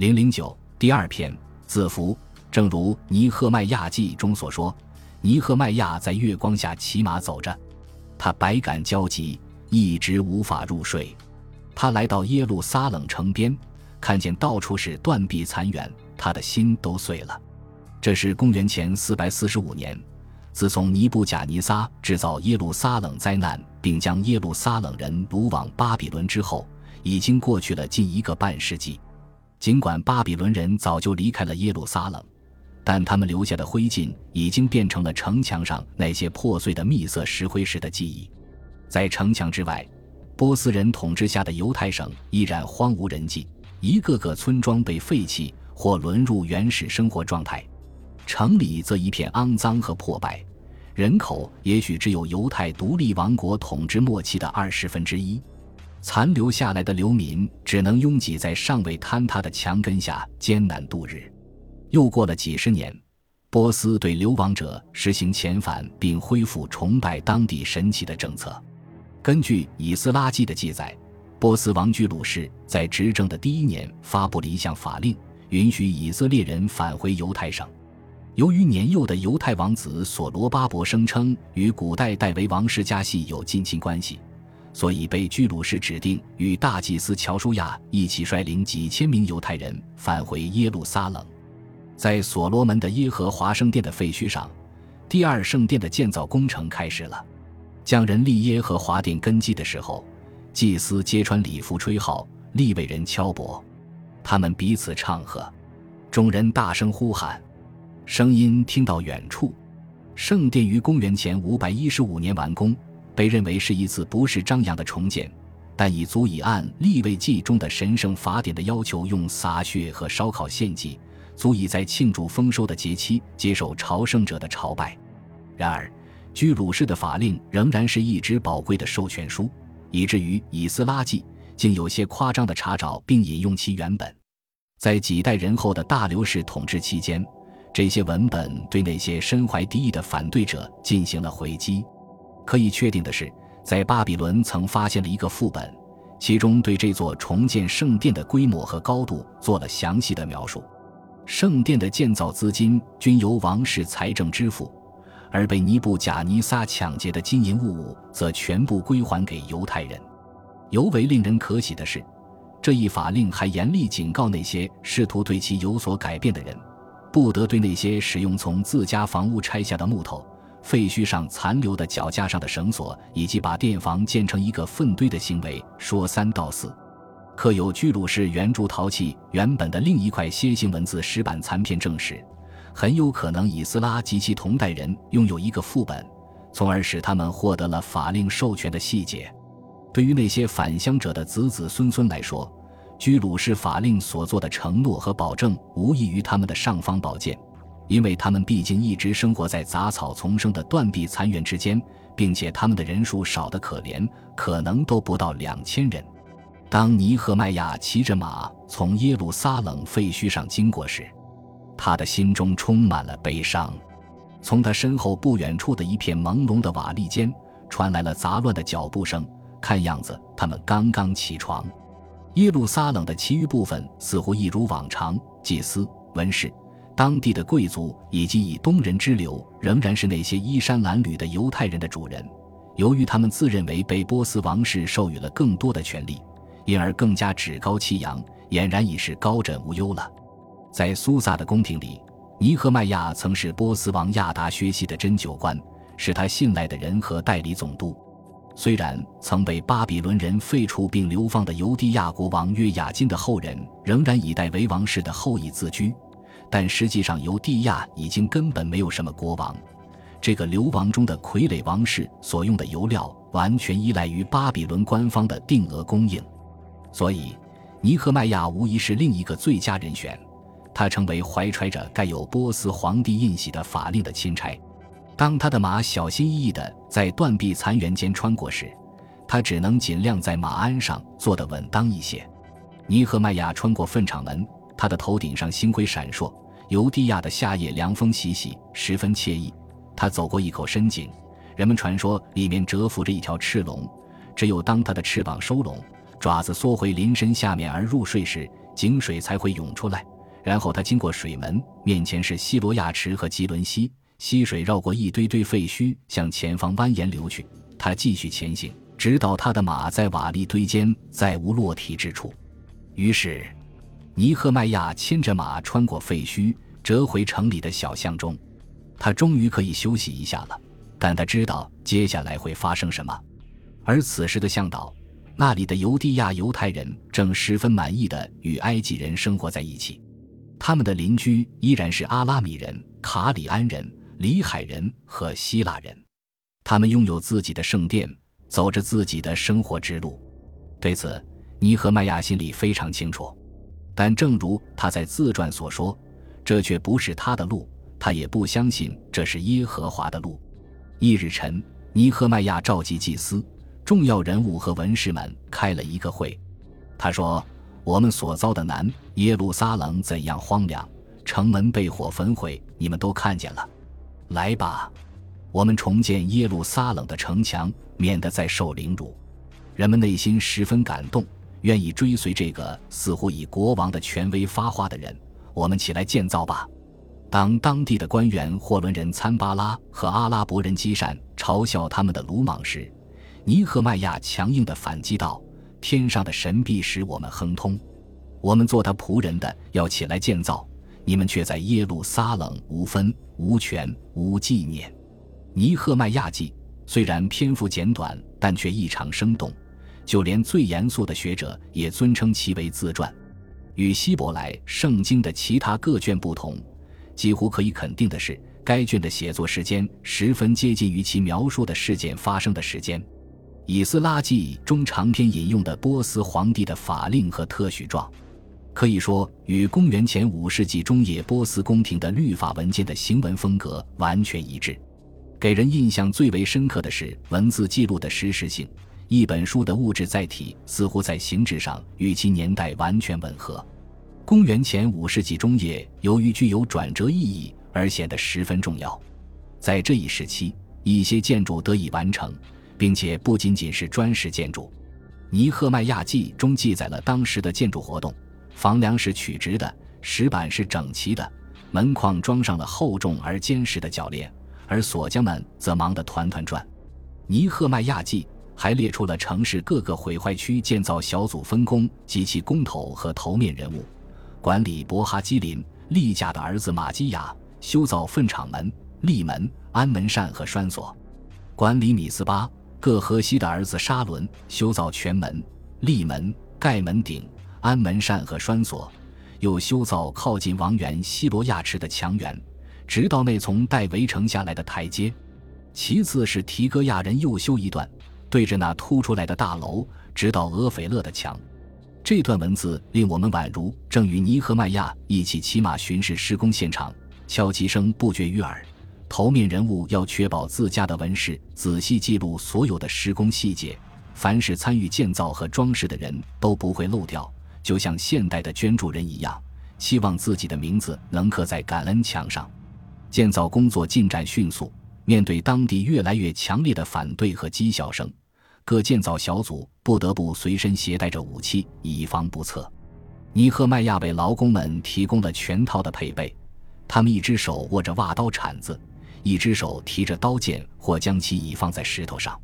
零零九第二篇字符，正如《尼赫迈亚记》中所说，尼赫迈亚在月光下骑马走着，他百感交集，一直无法入睡。他来到耶路撒冷城边，看见到处是断壁残垣，他的心都碎了。这是公元前四百四十五年，自从尼布贾尼撒制造耶路撒冷灾难，并将耶路撒冷人掳往巴比伦之后。已经过去了近一个半世纪，尽管巴比伦人早就离开了耶路撒冷，但他们留下的灰烬已经变成了城墙上那些破碎的蜜色石灰石的记忆。在城墙之外，波斯人统治下的犹太省依然荒无人迹，一个个村庄被废弃或沦入原始生活状态，城里则一片肮脏和破败，人口也许只有犹太独立王国统治末期的二十分之一。残留下来的流民只能拥挤在尚未坍塌的墙根下艰难度日。又过了几十年，波斯对流亡者实行遣返并恢复崇拜当地神奇的政策。根据《以斯拉记》的记载，波斯王居鲁士在执政的第一年发布了一项法令，允许以色列人返回犹太省。由于年幼的犹太王子所罗巴伯声称与古代戴维王室家系有近亲关系。所以被居鲁士指定与大祭司乔舒亚一起率领几千名犹太人返回耶路撒冷。在所罗门的耶和华圣殿的废墟上，第二圣殿的建造工程开始了。将人立耶和华殿根基的时候，祭司揭穿礼服吹号，立位人敲钹，他们彼此唱和，众人大声呼喊，声音听到远处。圣殿于公元前五百一十五年完工。被认为是一次不是张扬的重建，但已足以按立位记中的神圣法典的要求，用洒血和烧烤献祭，足以在庆祝丰收的节期接受朝圣者的朝拜。然而，居鲁士的法令仍然是一纸宝贵的授权书，以至于以斯拉记竟有些夸张的查找并引用其原本。在几代人后的大流士统治期间，这些文本对那些身怀敌意的反对者进行了回击。可以确定的是，在巴比伦曾发现了一个副本，其中对这座重建圣殿的规模和高度做了详细的描述。圣殿的建造资金均由王室财政支付，而被尼布贾尼撒抢劫的金银物物则全部归还给犹太人。尤为令人可喜的是，这一法令还严厉警告那些试图对其有所改变的人，不得对那些使用从自家房屋拆下的木头。废墟上残留的脚架上的绳索，以及把殿房建成一个粪堆的行为，说三道四。刻有居鲁士圆柱陶器原本的另一块楔形文字石板残片证实，很有可能以斯拉及其同代人拥有一个副本，从而使他们获得了法令授权的细节。对于那些返乡者的子子孙孙来说，居鲁士法令所做的承诺和保证，无异于他们的尚方宝剑。因为他们毕竟一直生活在杂草丛生的断壁残垣之间，并且他们的人数少得可怜，可能都不到两千人。当尼赫迈亚骑着马从耶路撒冷废墟上经过时，他的心中充满了悲伤。从他身后不远处的一片朦胧的瓦砾间传来了杂乱的脚步声，看样子他们刚刚起床。耶路撒冷的其余部分似乎一如往常，祭司、文士。当地的贵族以及以东人之流，仍然是那些衣衫褴褛的犹太人的主人。由于他们自认为被波斯王室授予了更多的权利，因而更加趾高气扬，俨然已是高枕无忧了。在苏萨的宫廷里，尼赫迈亚曾是波斯王亚达薛西的针灸官，是他信赖的人和代理总督。虽然曾被巴比伦人废除并流放的犹地亚国王约雅金的后人，仍然以代为王室的后裔自居。但实际上，犹地亚已经根本没有什么国王。这个流亡中的傀儡王室所用的油料完全依赖于巴比伦官方的定额供应，所以尼赫迈亚无疑是另一个最佳人选。他成为怀揣着盖有波斯皇帝印玺的法令的钦差。当他的马小心翼翼地在断壁残垣间穿过时，他只能尽量在马鞍上坐得稳当一些。尼赫迈亚穿过粪场门。他的头顶上星辉闪烁，犹地亚的夏夜凉风习习，十分惬意。他走过一口深井，人们传说里面蛰伏着一条赤龙。只有当他的翅膀收拢，爪子缩回鳞身下面而入睡时，井水才会涌出来。然后他经过水门，面前是西罗亚池和吉伦溪，溪水绕过一堆堆废墟，向前方蜿蜒流去。他继续前行，直到他的马在瓦砾堆间再无落体之处。于是，尼赫迈亚牵着马穿过废墟，折回城里的小巷中。他终于可以休息一下了，但他知道接下来会发生什么。而此时的向导，那里的犹地亚犹太人正十分满意的与埃及人生活在一起。他们的邻居依然是阿拉米人、卡里安人、里海人和希腊人，他们拥有自己的圣殿，走着自己的生活之路。对此，尼赫迈亚心里非常清楚。但正如他在自传所说，这却不是他的路，他也不相信这是耶和华的路。一日晨，尼赫迈亚召集祭司、重要人物和文士们开了一个会，他说。我们所遭的难，耶路撒冷怎样荒凉，城门被火焚毁，你们都看见了。来吧，我们重建耶路撒冷的城墙，免得再受凌辱。人们内心十分感动，愿意追随这个似乎以国王的权威发话的人。我们起来建造吧。当当地的官员霍伦人参巴拉和阿拉伯人基善嘲笑他们的鲁莽时，尼赫迈亚强硬地反击道。天上的神必使我们亨通，我们做他仆人的要起来建造，你们却在耶路撒冷无分无权无纪念。尼赫迈亚记虽然篇幅简短，但却异常生动，就连最严肃的学者也尊称其为自传。与希伯来圣经的其他各卷不同，几乎可以肯定的是，该卷的写作时间十分接近于其描述的事件发生的时间。以斯拉记中长篇引用的波斯皇帝的法令和特许状，可以说与公元前五世纪中叶波斯宫廷的律法文件的行文风格完全一致。给人印象最为深刻的是文字记录的实时性，一本书的物质载体似乎在形制上与其年代完全吻合。公元前五世纪中叶，由于具有转折意义而显得十分重要。在这一时期，一些建筑得以完成。并且不仅仅是砖石建筑，《尼赫迈亚记》中记载了当时的建筑活动：房梁是曲直的，石板是整齐的，门框装上了厚重而坚实的铰链，而锁匠们则忙得团团转。《尼赫迈亚记》还列出了城市各个毁坏区建造小组分工及其工头和头面人物：管理伯哈基林、利贾的儿子马基亚修造粪场门、立门、安门扇和栓锁；管理米斯巴。各河西的儿子沙伦修造全门、立门、盖门顶、安门扇和栓锁，又修造靠近王园西罗亚池的墙垣，直到那从待围城下来的台阶。其次是提戈亚人又修一段，对着那凸出来的大楼，直到俄斐勒的墙。这段文字令我们宛如正与尼和迈亚一起骑马巡视施工现场，敲击声不绝于耳。头面人物要确保自家的纹饰仔细记录所有的施工细节，凡是参与建造和装饰的人都不会漏掉，就像现代的捐助人一样，希望自己的名字能刻在感恩墙上。建造工作进展迅速，面对当地越来越强烈的反对和讥笑声，各建造小组不得不随身携带着武器，以防不测。尼赫迈亚为劳工们提供了全套的配备，他们一只手握着挖刀铲子。一只手提着刀剑，或将其倚放在石头上。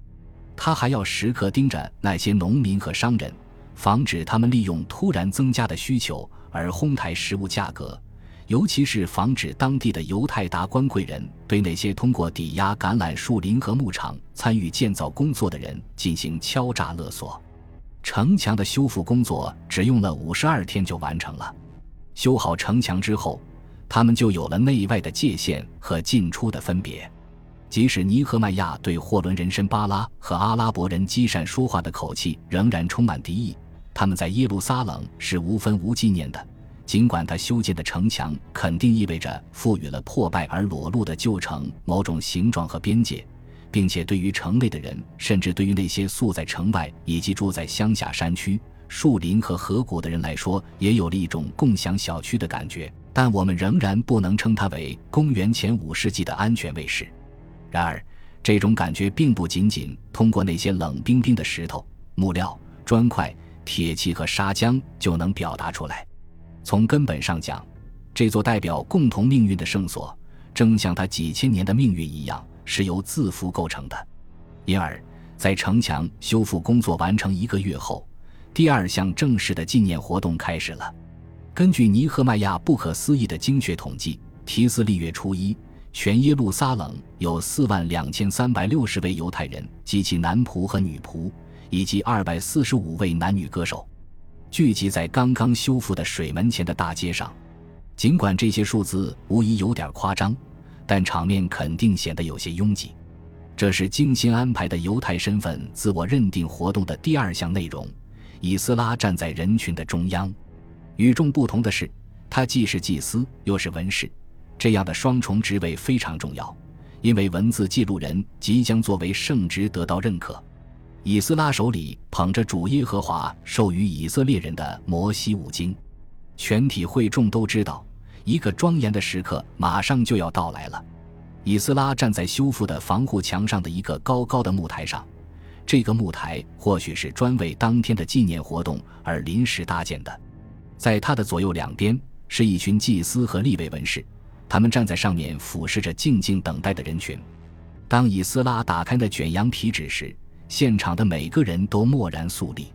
他还要时刻盯着那些农民和商人，防止他们利用突然增加的需求而哄抬食物价格，尤其是防止当地的犹太达官贵人对那些通过抵押橄榄树林和牧场参与建造工作的人进行敲诈勒索。城墙的修复工作只用了五十二天就完成了。修好城墙之后。他们就有了内外的界限和进出的分别，即使尼赫迈亚对霍伦人参巴拉和阿拉伯人基善说话的口气仍然充满敌意，他们在耶路撒冷是无分无纪念的。尽管他修建的城墙肯定意味着赋予了破败而裸露的旧城某种形状和边界，并且对于城内的人，甚至对于那些宿在城外以及住在乡下山区、树林和河谷的人来说，也有了一种共享小区的感觉。但我们仍然不能称它为公元前五世纪的安全卫士。然而，这种感觉并不仅仅通过那些冷冰冰的石头、木料、砖块、铁器和砂浆就能表达出来。从根本上讲，这座代表共同命运的圣所，正像它几千年的命运一样，是由字符构成的。因而，在城墙修复工作完成一个月后，第二项正式的纪念活动开始了。根据尼赫迈亚不可思议的精确统计，提斯利月初一，全耶路撒冷有四万两千三百六十位犹太人及其男仆和女仆，以及二百四十五位男女歌手，聚集在刚刚修复的水门前的大街上。尽管这些数字无疑有点夸张，但场面肯定显得有些拥挤。这是精心安排的犹太身份自我认定活动的第二项内容。以斯拉站在人群的中央。与众不同的是，他既是祭司又是文士，这样的双重职位非常重要，因为文字记录人即将作为圣职得到认可。以斯拉手里捧着主耶和华授予以色列人的摩西五经，全体会众都知道，一个庄严的时刻马上就要到来了。以斯拉站在修复的防护墙上的一个高高的木台上，这个木台或许是专为当天的纪念活动而临时搭建的。在他的左右两边是一群祭司和立位文士，他们站在上面俯视着静静等待的人群。当以斯拉打开那卷羊皮纸时，现场的每个人都默然肃立。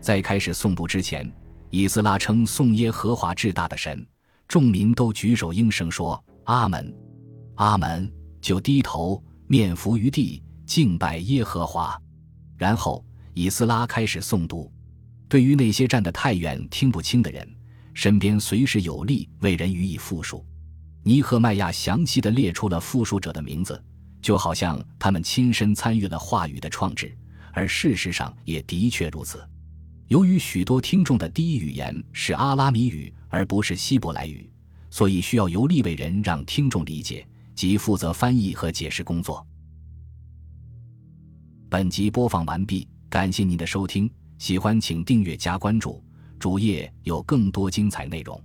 在开始诵读之前，以斯拉称颂耶和华至大的神，众民都举手应声说：“阿门，阿门！”就低头面伏于地敬拜耶和华。然后以斯拉开始诵读。对于那些站得太远听不清的人，身边随时有力为人予以复述。尼赫迈亚详细的列出了复述者的名字，就好像他们亲身参与了话语的创制，而事实上也的确如此。由于许多听众的第一语言是阿拉米语而不是希伯来语，所以需要由利未人让听众理解及负责翻译和解释工作。本集播放完毕，感谢您的收听。喜欢请订阅加关注，主页有更多精彩内容。